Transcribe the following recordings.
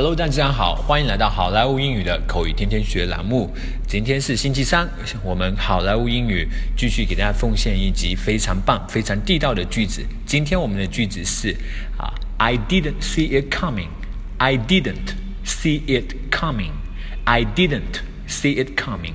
Hello，大家好，欢迎来到好莱坞英语的口语天天学栏目。今天是星期三，我们好莱坞英语继续给大家奉献一集非常棒、非常地道的句子。今天我们的句子是啊，I didn't see it coming. I didn't see it coming. I didn't see it coming.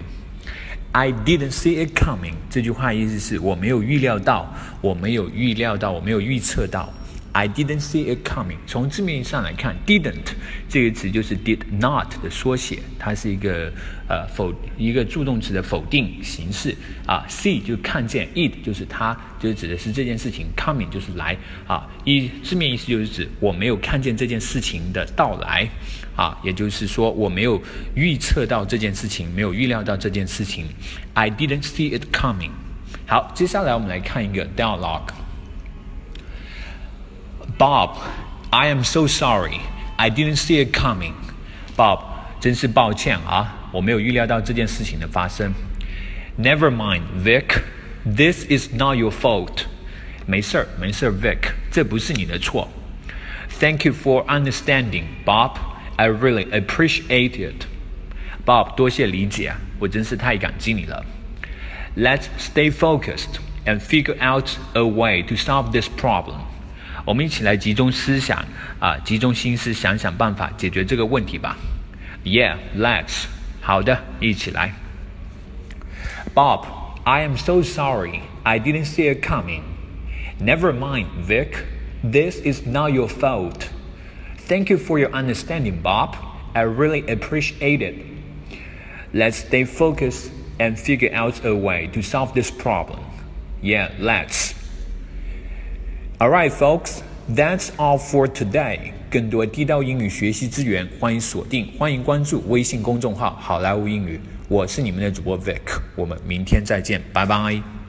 I didn't see it coming. 这句话意思是我没有预料到，我没有预料到，我没有预测到。I didn't see it coming。从字面上来看，didn't 这个词就是 did not 的缩写，它是一个呃否一个助动词的否定形式啊。see 就看见，it 就是它，就是指的是这件事情，coming 就是来啊。一字面意思就是指我没有看见这件事情的到来啊，也就是说我没有预测到这件事情，没有预料到这件事情。I didn't see it coming。好，接下来我们来看一个 dialogue。Bob, I am so sorry. I didn't see it coming. Bob，真是抱歉啊，我没有预料到这件事情的发生。Never mind, Vic. This is not your fault. 没事儿，没事儿，Vic，这不是你的错。Thank you for understanding, Bob. I really appreciate it. Bob，多谢理解，我真是太感激你了。Let's stay focused and figure out a way to solve this problem. 我们一起来集中思想啊，集中心思想想办法解决这个问题吧。Yeah, let's. 好的，一起来。Bob, I am so sorry. I didn't see it coming. Never mind, Vic. This is not your fault. Thank you for your understanding, Bob. I really appreciate it. Let's stay focused and figure out a way to solve this problem. Yeah, let's. All right, folks, that's all for today. 更多地道英语学习资源，欢迎锁定，欢迎关注微信公众号“好莱坞英语”。我是你们的主播 Vic，我们明天再见，拜拜。